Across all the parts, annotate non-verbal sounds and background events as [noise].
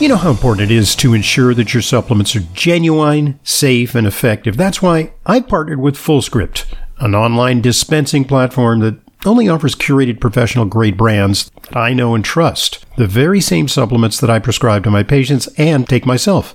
You know how important it is to ensure that your supplements are genuine, safe, and effective. That's why I partnered with FullScript, an online dispensing platform that only offers curated professional grade brands that I know and trust. The very same supplements that I prescribe to my patients and take myself.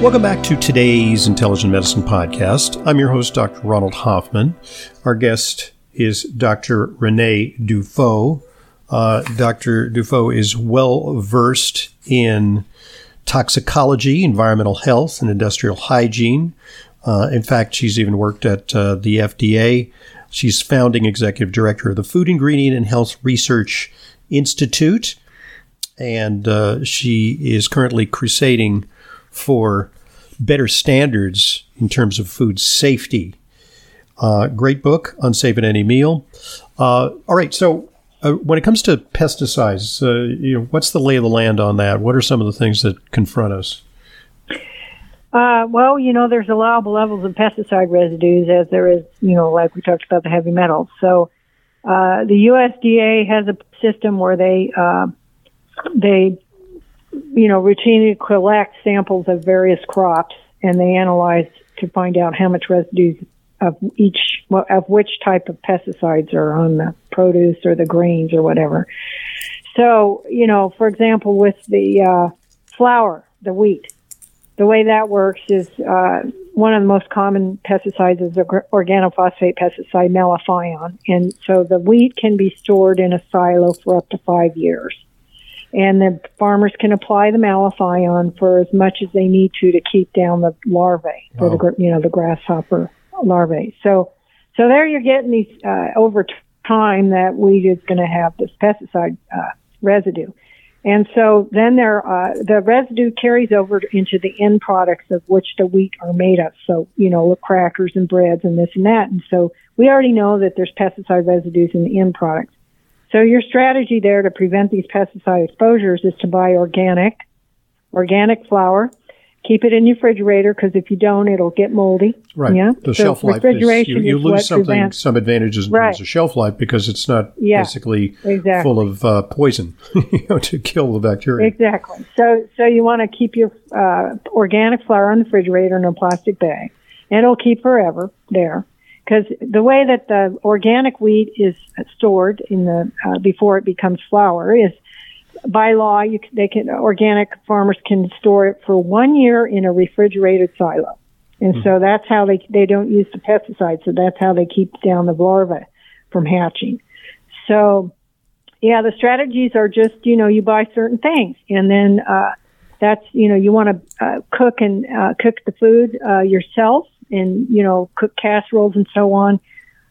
Welcome back to today's Intelligent Medicine Podcast. I'm your host, Dr. Ronald Hoffman. Our guest is Dr. Renee Dufault. Uh, Dr. Dufault is well versed in toxicology, environmental health, and industrial hygiene. Uh, in fact, she's even worked at uh, the FDA. She's founding executive director of the Food Ingredient and Health Research Institute, and uh, she is currently crusading for better standards in terms of food safety. Uh, great book, Unsafe at Any Meal. Uh, all right, so uh, when it comes to pesticides, uh, you know, what's the lay of the land on that? What are some of the things that confront us? Uh, well, you know, there's allowable levels of pesticide residues as there is, you know, like we talked about the heavy metals. So uh, the USDA has a system where they they you know, routinely collect samples of various crops and they analyze to find out how much residues of each of which type of pesticides are on the produce or the grains or whatever. So, you know, for example, with the uh, flour, the wheat, the way that works is uh, one of the most common pesticides is organophosphate pesticide malathion, and so the wheat can be stored in a silo for up to five years and the farmers can apply the malathion for as much as they need to to keep down the larvae for the you know the grasshopper larvae. So so there you're getting these uh, over time that wheat is going to have this pesticide uh, residue. And so then there, uh, the residue carries over into the end products of which the wheat are made of. So, you know, the crackers and breads and this and that. And so we already know that there's pesticide residues in the end products. So your strategy there to prevent these pesticide exposures is to buy organic, organic flour. Keep it in your refrigerator because if you don't, it'll get moldy. Right. Yeah. The so shelf life refrigeration is, you, you is lose something, prevents, some advantages in right. terms of shelf life because it's not yeah, basically exactly. full of uh, poison [laughs] you know, to kill the bacteria. Exactly. So, so you want to keep your uh, organic flour in the refrigerator in a plastic bag, and it'll keep forever there because the way that the organic wheat is stored in the uh, before it becomes flour is by law you they can organic farmers can store it for one year in a refrigerated silo and mm-hmm. so that's how they they don't use the pesticides so that's how they keep down the larvae from hatching so yeah the strategies are just you know you buy certain things and then uh that's you know you want to uh, cook and uh, cook the food uh, yourself and you know cook casseroles and so on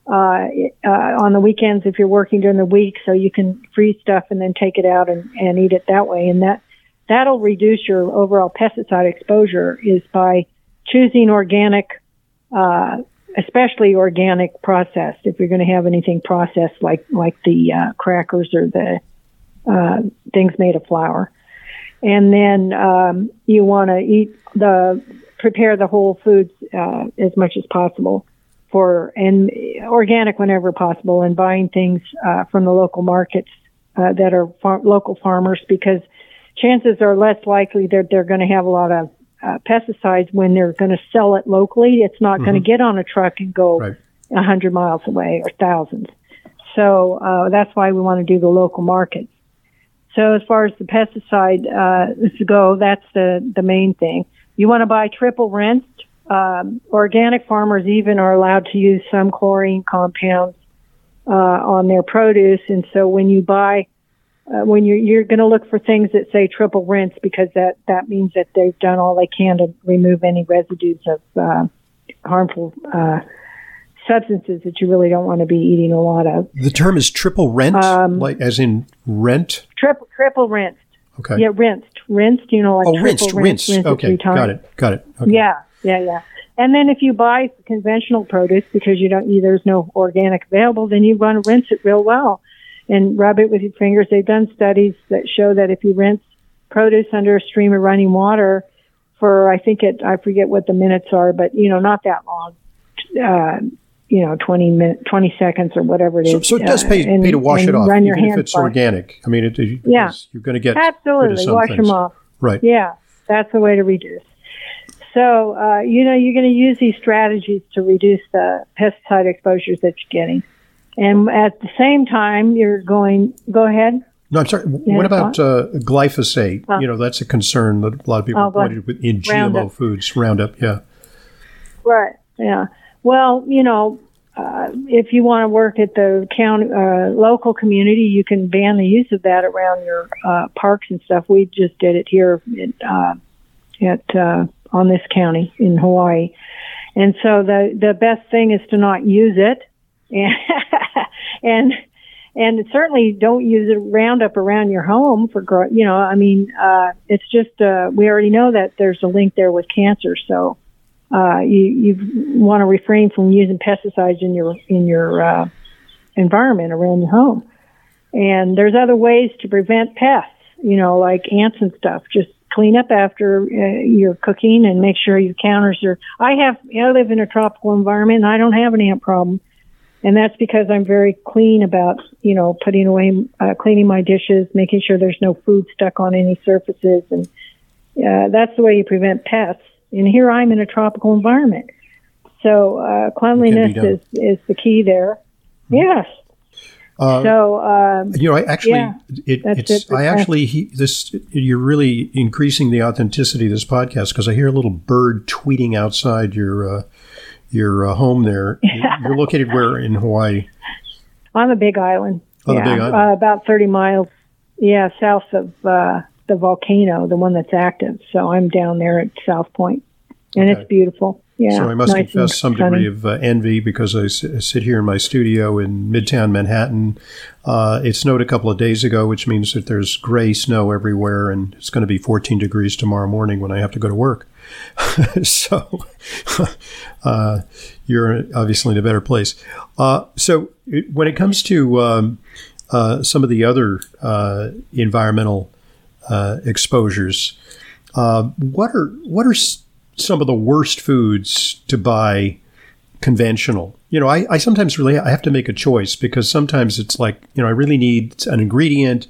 uh, uh, on the weekends if you're working during the week, so you can freeze stuff and then take it out and, and eat it that way. And that that'll reduce your overall pesticide exposure is by choosing organic, uh, especially organic processed. If you're going to have anything processed like like the uh, crackers or the uh, things made of flour, and then um, you want to eat the prepare the whole foods uh, as much as possible for and organic whenever possible and buying things uh, from the local markets uh, that are far- local farmers because chances are less likely that they're going to have a lot of uh, pesticides when they're going to sell it locally. It's not mm-hmm. going to get on a truck and go a right. hundred miles away or thousands. So uh, that's why we want to do the local markets. So as far as the pesticide uh, go, that's the the main thing. You want to buy triple rinsed. Um, organic farmers even are allowed to use some chlorine compounds uh, on their produce, and so when you buy uh, when you're you're going to look for things that say triple rinse because that that means that they've done all they can to remove any residues of uh, harmful uh, substances that you really don't want to be eating a lot of. The term is triple rent, um, like as in rent. Triple triple rinsed. Okay. Yeah, rinsed, rinsed. You know, like oh, rinsed, rinsed. rinsed okay, got it, got it. Okay. Yeah, yeah, yeah. And then if you buy conventional produce because you don't, there's no organic available, then you want to rinse it real well and rub it with your fingers. They've done studies that show that if you rinse produce under a stream of running water for, I think it, I forget what the minutes are, but you know, not that long, uh, you know, 20 minutes, 20 seconds or whatever it is. So, so it does pay, uh, and, pay to wash it off, run your even if it's organic. I mean, it, yeah. you're going to get absolutely wash things. them off. Right. Yeah, that's the way to reduce. So, uh, you know, you're going to use these strategies to reduce the pesticide exposures that you're getting. And at the same time, you're going, go ahead. No, I'm sorry. What about uh, glyphosate? you know, that's a concern that a lot of people oh, pointed with in GMO Roundup. foods. Roundup, yeah. Right. Yeah. Well, you know, uh, if you want to work at the county, uh, local community, you can ban the use of that around your uh, parks and stuff. We just did it here at, uh, at uh, on this county in Hawaii. And so the the best thing is to not use it, and [laughs] and and certainly don't use a Roundup around your home for you know. I mean, uh, it's just uh, we already know that there's a link there with cancer, so uh, you you want to refrain from using pesticides in your in your uh, environment around your home. And there's other ways to prevent pests, you know, like ants and stuff. Just clean up after uh, your cooking and make sure your counters are. I have I live in a tropical environment and I don't have an ant problem, and that's because I'm very clean about you know putting away, uh, cleaning my dishes, making sure there's no food stuck on any surfaces, and uh, that's the way you prevent pests. And here I'm in a tropical environment, so uh, cleanliness is is the key there. Mm-hmm. Yes. Uh, so um, you know, I actually, yeah, it, it's it I actually he, this you're really increasing the authenticity of this podcast because I hear a little bird tweeting outside your uh, your uh, home there. [laughs] You're located where in Hawaii? On the Big Island. On yeah, the Big Island, uh, about thirty miles. Yeah, south of uh, the volcano, the one that's active. So I'm down there at South Point, and okay. it's beautiful. Yeah, so I must nice confess some degree of uh, envy because I sit here in my studio in Midtown Manhattan. Uh, it snowed a couple of days ago, which means that there's gray snow everywhere, and it's going to be 14 degrees tomorrow morning when I have to go to work. [laughs] so [laughs] uh, you're obviously in a better place. Uh, so it, when it comes to um, uh, some of the other uh, environmental Uh, exposures, uh, what are what are some of the worst foods to buy conventional. You know, I, I sometimes really I have to make a choice because sometimes it's like you know I really need an ingredient,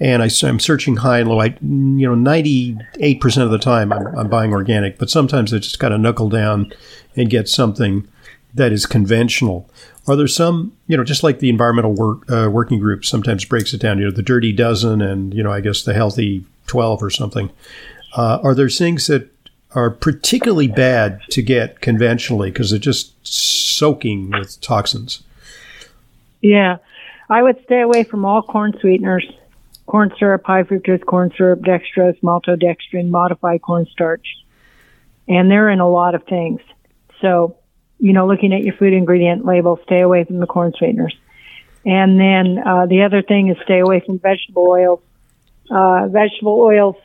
and I, am searching high and low. I you know ninety eight percent of the time I'm, I'm buying organic, but sometimes I just got to knuckle down and get something that is conventional. Are there some, you know, just like the environmental work, uh, working group sometimes breaks it down, you know, the dirty dozen and, you know, I guess the healthy 12 or something. Uh, are there things that are particularly bad to get conventionally because they're just soaking with toxins. Yeah, I would stay away from all corn sweeteners, corn syrup, high fructose corn syrup, dextrose, maltodextrin, modified cornstarch, and they're in a lot of things. So, you know, looking at your food ingredient label, stay away from the corn sweeteners. And then uh, the other thing is stay away from vegetable oils. Uh, vegetable oils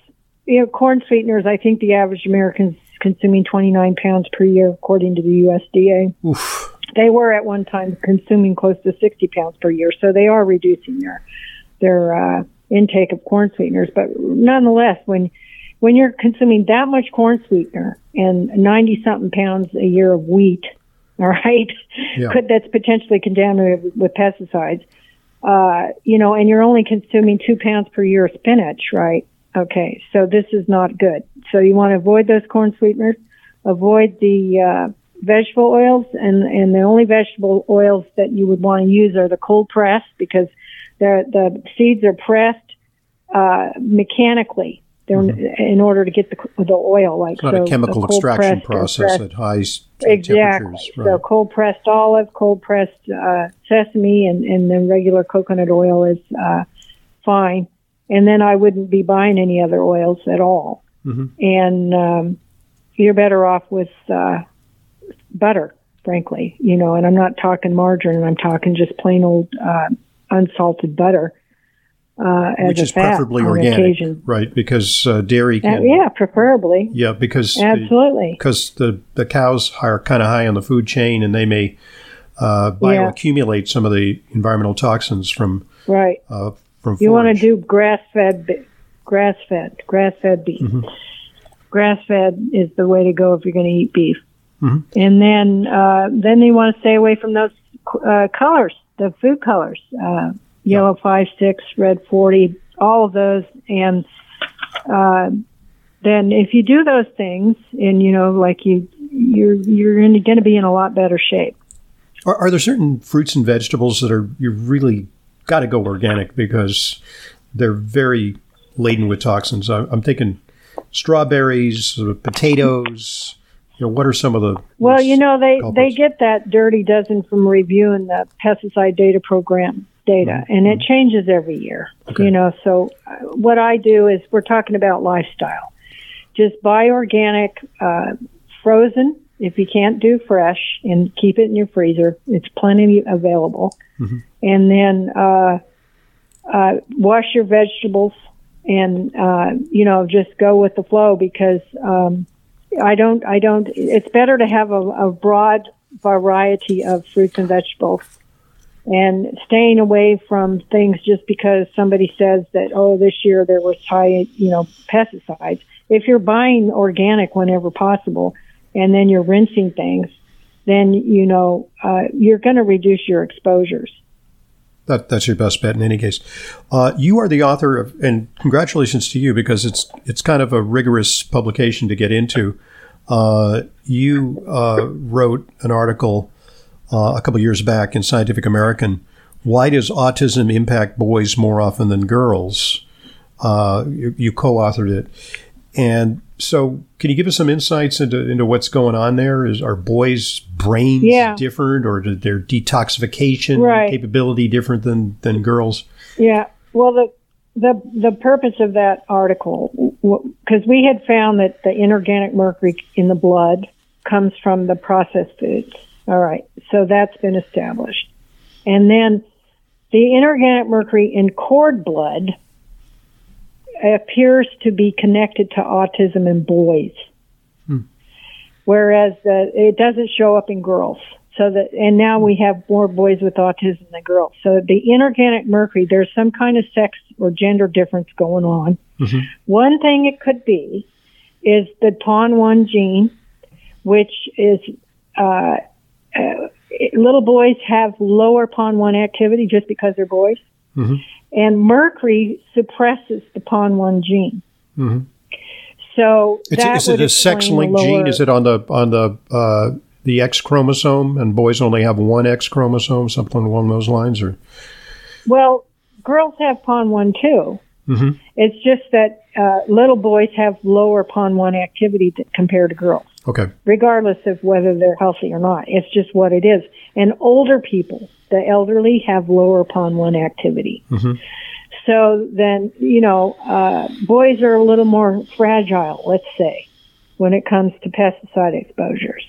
you know, corn sweeteners, I think the average American is consuming 29 pounds per year, according to the USDA. Oof. They were at one time consuming close to 60 pounds per year, so they are reducing their their uh, intake of corn sweeteners. But nonetheless, when when you're consuming that much corn sweetener and 90 something pounds a year of wheat, [laughs] all right, yeah. could that's potentially contaminated with pesticides, uh, you know, and you're only consuming two pounds per year of spinach, right? Okay, so this is not good. So you want to avoid those corn sweeteners, avoid the uh, vegetable oils, and and the only vegetable oils that you would want to use are the cold press because the the seeds are pressed uh, mechanically. They're mm-hmm. in order to get the the oil. Like it's not so a chemical extraction process at high exactly. Right. So cold pressed olive, cold pressed uh, sesame, and and then regular coconut oil is uh, fine. And then I wouldn't be buying any other oils at all. Mhm. And um, you're better off with uh, butter, frankly. You know, and I'm not talking margarine. I'm talking just plain old uh, unsalted butter. Uh, Which is fat preferably organic, occasion. right? Because uh, dairy Uh, can. yeah, preferably. Yeah, because Absolutely. because the, the cows are kind of high on the food chain and they may uh, Yeah. some of the environmental toxins from Right. uh, from You want to do grass fed, grass fed, grass fed beef. Mm-hmm. Grass fed is the way to go if you're going to eat beef. Mhm. And then, uh, then you want to stay away from those uh, colors, the food colors, uh, yellow five six, red forty, all of those. And uh, then if you do those things, and you know, like you, you're you're going to be in a lot better shape. Are, are there certain fruits and vegetables that are you really got to go organic because they're very laden with toxins? I, I'm thinking strawberries, uh, potatoes. You know, what are some of the Well, you know, they, they get that dirty dozen from reviewing the pesticide data program data, and it changes every year. Mm-hmm. Okay. You know, so uh, what I do is we're talking about lifestyle. Just buy organic, uh, frozen, if you can't do fresh, and keep it in your freezer. It's plenty available. Mhm. And then uh, uh, wash your vegetables and, uh, you know, just go with the flow because. Um, I don't. I don't. It's better to have a, a broad variety of fruits and vegetables, and staying away from things just because somebody says that oh this year there was high you know pesticides. If you're buying organic whenever possible, and then you're rinsing things, then you know uh, you're going to reduce your exposures. That, that's your best bet in any case. Uh, you are the author of, and congratulations to you because it's it's kind of a rigorous publication to get into. Uh, you uh, wrote an article uh, a couple years back in Scientific American. Why does autism impact boys more often than girls? Uh, you, you co-authored it, and so can you give us some insights into into what's going on there? Is are boys' brains Yeah. different, or their detoxification Right. capability different than than girls? Yeah. Well, the the the purpose of that article, because we had found that the inorganic mercury in the blood comes from the processed foods. All right, so that's been established, and then the inorganic mercury in cord blood appears to be connected to autism in boys, whereas the, it doesn't show up in girls. So that, and now we have more boys with autism than girls. So the inorganic mercury, there's some kind of sex or gender difference going on. Mhm. One thing it could be is the PON1 gene, which is uh, uh, little boys have lower PON1 activity just because they're boys, Mhm. and mercury suppresses the PON1 gene. Mhm. So is it a sex linked gene? Is it on the on the uh, the X chromosome, and boys only have one X chromosome, something along those lines, or Well, girls have PON1 too. Mhm. It's just that uh, little boys have lower PON1 activity th- compared to girls, okay, regardless of whether they're healthy or not. It's just what it is. And older people, the elderly, have lower PON1 activity. Mhm. So then, you know, uh, boys are a little more fragile, let's say, when it comes to pesticide exposures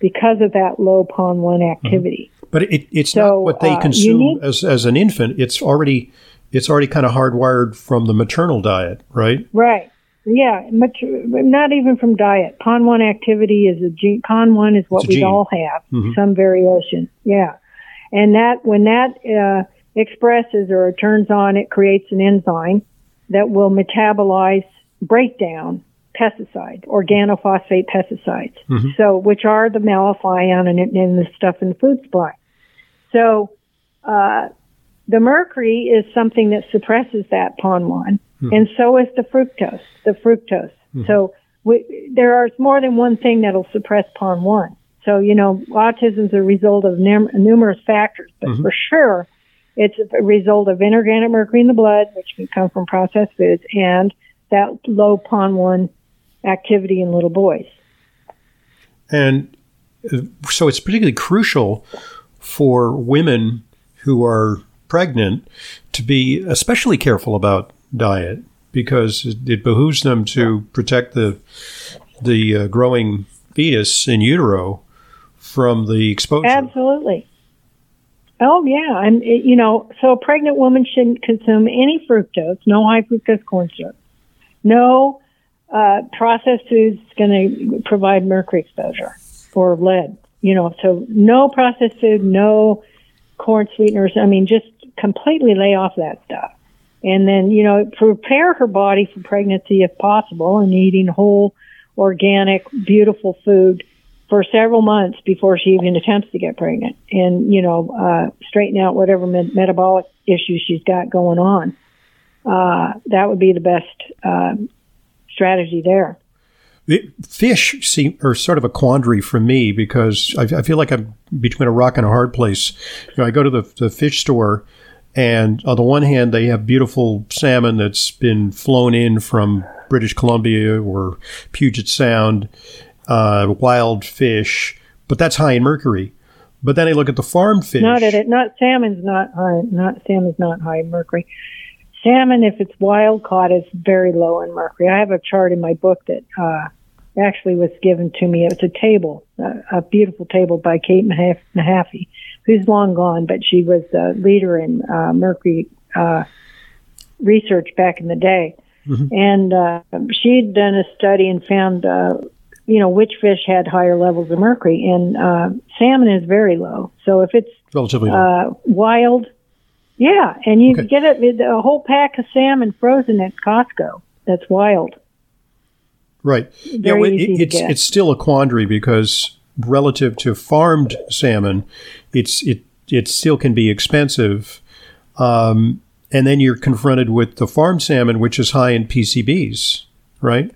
because of that low PON1 activity. but it, it's So, not what they uh, consume need- as as an infant. It's already it's already kind of hardwired from the maternal diet, right? Right. Yeah, much, not even from diet. PON1 activity is a gene. PON1 is what we all have, Mhm. some variation. Yeah, and that when that uh, expresses or turns on, it creates an enzyme that will metabolize, breakdown pesticide, organophosphate pesticides. Mhm. So, which are the malathion and, and the stuff in the food supply. So, uh, the mercury is something that suppresses that PON1, hmm. and so is the fructose. The fructose. Hmm. So we, there is more than one thing that'll suppress PON1. So you know, autism is a result of num- numerous factors, but hmm. for sure, it's a result of inorganic mercury in the blood, which can come from processed foods, and that low PON1 activity in little boys. And uh, so it's particularly crucial for women who are pregnant to be especially careful about diet because it, it behooves them to protect the the uh, growing fetus in utero from the exposure. Absolutely. Oh yeah, and it, you know, so a pregnant woman shouldn't consume any fructose, no high fructose corn syrup, no uh, processed foods going to provide mercury exposure or lead. You know, so no processed food, no corn sweeteners. I mean, just completely lay off that stuff. And then, you know, prepare her body for pregnancy if possible and eating whole, organic, beautiful food for several months before she even attempts to get pregnant and, you know, uh, straighten out whatever metabolic issues she's got going on. Uh, that would be the best uh, strategy there. The fish seem are sort of a quandary for me because I, I, feel like I'm between a rock and a hard place. You know, I go to the, the fish store, and on the one hand, they have beautiful salmon that's been flown in from British Columbia or Puget Sound, uh, wild fish, but that's high in mercury. But then I look at the farm fish. Not at it. Not salmon's not high. Not salmon's not high in mercury. Salmon, if it's wild caught, is very low in mercury. I have a chart in my book that uh, actually was given to me. It's a table, a, a beautiful table by Kate Mahaffey, who's long gone, but she was a leader in uh, mercury uh, research back in the day. Mm-hmm. And uh, she'd done a study and found, uh, you know, which fish had higher levels of mercury. And uh, salmon is very low. So if it's relatively uh, wild, yeah, and you okay. get it a whole pack of salmon frozen at Costco. That's wild. Right. Very yeah, it, it's it's still a quandary because relative to farmed salmon, it's it it still can be expensive. Um, and then you're confronted with the farm salmon, which is high in PCBs, right?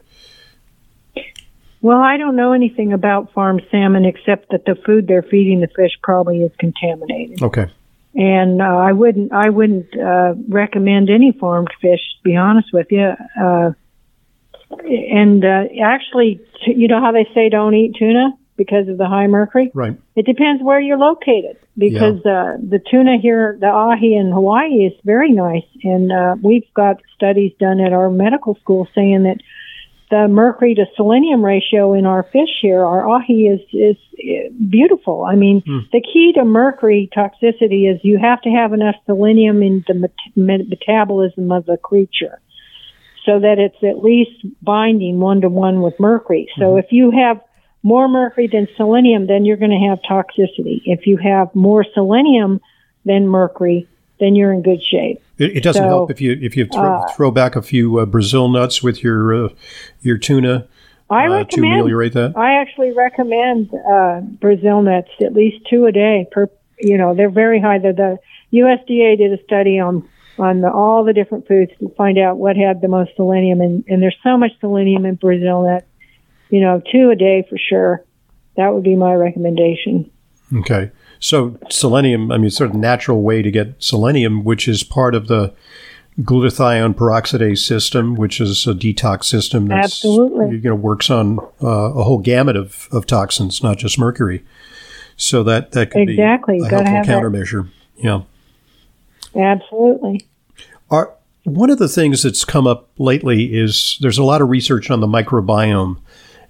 Well, I don't know anything about farm salmon except that the food they're feeding the fish probably is contaminated. Okay and uh, I wouldn't I wouldn't uh, recommend any farmed fish. To be honest with you, uh, and uh, actually, you know how they say don't eat tuna because of the high mercury. Right. It depends where you're located because yeah. uh, the tuna here, the ahi in Hawaii, is very nice, and uh, we've got studies done at our medical school saying that the mercury to selenium ratio in our fish here, our ahi is is beautiful. I mean, mm. the key to mercury toxicity is you have to have enough selenium in the met- metabolism of the creature, so that it's at least binding one to one with mercury. So mm. if you have more mercury than selenium, then you're going to have toxicity. If you have more selenium than mercury, then you're in good shape. It, it doesn't so, help if you if you throw, uh, throw back a few uh, Brazil nuts with your uh, your tuna. I uh, recommend, to ameliorate that. I actually recommend uh, Brazil nuts at least two a day per. You know they're very high. The, the USDA did a study on on the, all the different foods to find out what had the most selenium, and, and there's so much selenium in Brazil nuts. You know, two a day for sure. That would be my recommendation. Okay. So selenium, I mean, sort of natural way to get selenium, which is part of the glutathione peroxidase system, which is a detox system that absolutely you know works on uh, a whole gamut of, of toxins, not just mercury. So that that could exactly. be a helpful countermeasure. Yeah, absolutely. Are, one of the things that's come up lately is there's a lot of research on the microbiome,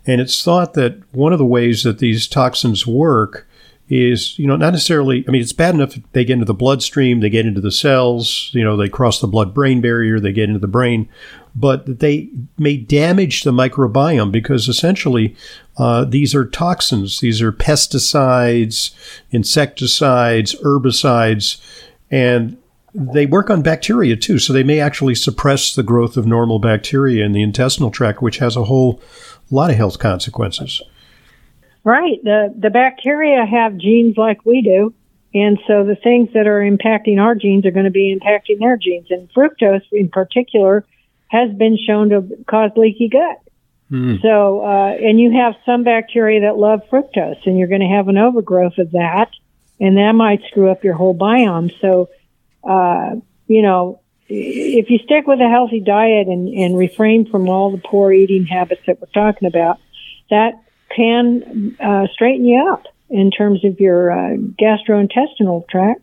and it's thought that one of the ways that these toxins work is, you know, not necessarily, I mean, it's bad enough they get into the bloodstream, they get into the cells, you know, they cross the blood brain barrier, they get into the brain, but they may damage the microbiome because essentially uh, these are toxins, these are pesticides, insecticides, herbicides, and they work on bacteria too. So they may actually suppress the growth of normal bacteria in the intestinal tract, which has a whole lot of health consequences. Right. The the bacteria have genes like we do, and so the things that are impacting our genes are going to be impacting their genes. And fructose, in particular, has been shown to cause leaky gut. Mm. So, uh, and you have some bacteria that love fructose, and you're going to have an overgrowth of that, and that might screw up your whole biome. So, uh, you know, if you stick with a healthy diet and, and refrain from all the poor eating habits that we're talking about, that can uh, straighten you up in terms of your uh, gastrointestinal tract.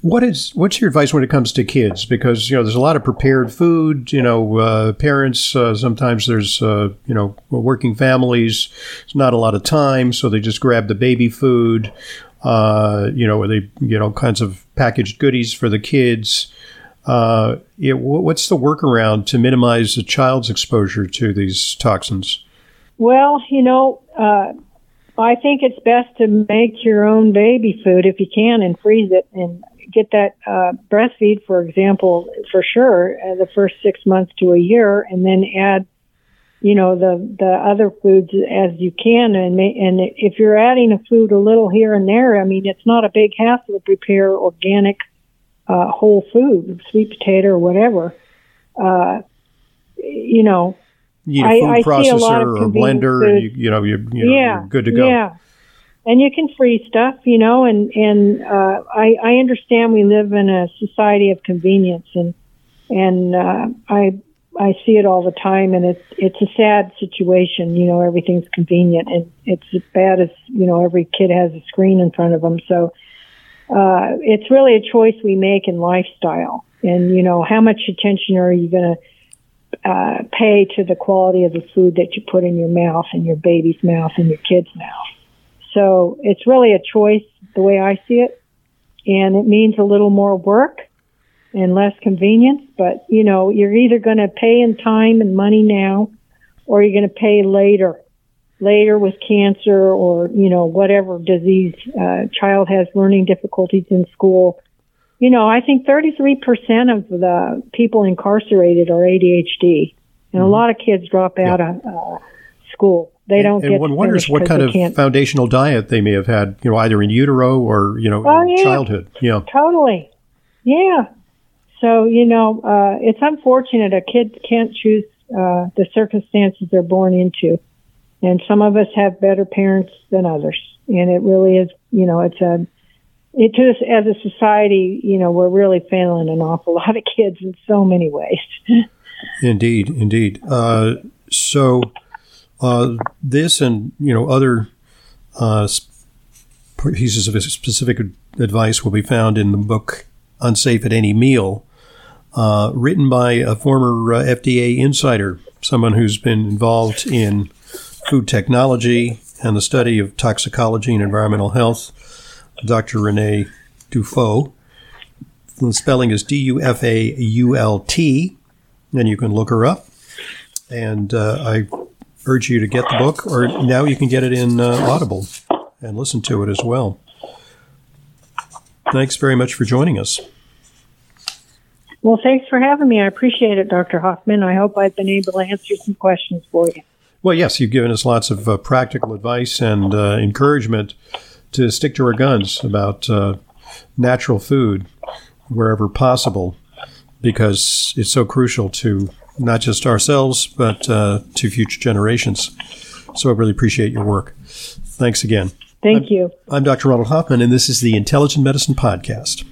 What is what's your advice when it comes to kids? Because you know there's a lot of prepared food. You know, uh, parents uh, sometimes there's uh, you know working families. It's not a lot of time, so they just grab the baby food. Uh, you know, or they get all kinds of packaged goodies for the kids. Uh, it, what's the workaround to minimize a child's exposure to these toxins? Well, you know, uh, I think it's best to make your own baby food if you can and freeze it and get that uh, breastfeed, for example, for sure, uh, the first six months to a year, and then add, you know, the the other foods as you can. And and if you're adding a food a little here and there, I mean, it's not a big hassle to prepare organic uh, whole food, sweet potato or whatever. Uh, you know, you need a food I, I processor or a blender, and you, you know, you're, you know, yeah, you're good to go. Yeah, and you can freeze stuff, you know, and and uh, I I understand we live in a society of convenience, and and uh, I I see it all the time, and it's it's a sad situation. You know, everything's convenient, and it's as bad as you know every kid has a screen in front of them. So uh, it's really a choice we make in lifestyle, and you know how much attention are you going to uh, pay to the quality of the food that you put in your mouth and your baby's mouth and your kid's mouth. So it's really a choice the way I see it. And it means a little more work and less convenience, but you know, you're either going to pay in time and money now or you're going to pay later, later with cancer or, you know, whatever disease, uh, child has learning difficulties in school you know, I think 33% of the people incarcerated are ADHD, and mm-hmm. a lot of kids drop out yeah. of uh, school. They don't and, and one wonders what kind of foundational diet they may have had, you know, either in utero or, you know, oh, yeah. childhood. Yeah. Totally. Yeah. So, you know, uh, it's unfortunate a kid can't choose uh, the circumstances they're born into. And some of us have better parents than others. And it really is, you know, it's a it just as a society, you know, we're really failing an awful [laughs] lot of kids in so many ways. indeed, indeed. Uh, so uh, this and you know other uh, pieces of specific advice will be found in the book "Unsafe at Any Meal," uh, written by a former uh, FDA insider, someone who's been involved in food technology and the study of toxicology and environmental health Dr. Renee Dufault. The spelling is D U F A U L T, and you can look her up. And uh, I urge you to get the book, or now you can get it in uh, Audible and listen to it as well. Thanks very much for joining us. Well, thanks for having me. I appreciate it, Dr. Hoffman. I hope I've been able to answer some questions for you. Well, yes, you've given us lots of uh, practical advice and uh, encouragement to stick to our guns about uh, natural food wherever possible because it's so crucial to not just ourselves but uh, to future generations. So I really appreciate your work. Thanks again. Thank I'm, you. I'm Dr. Ronald Hoffman, and this is the Intelligent Medicine Podcast.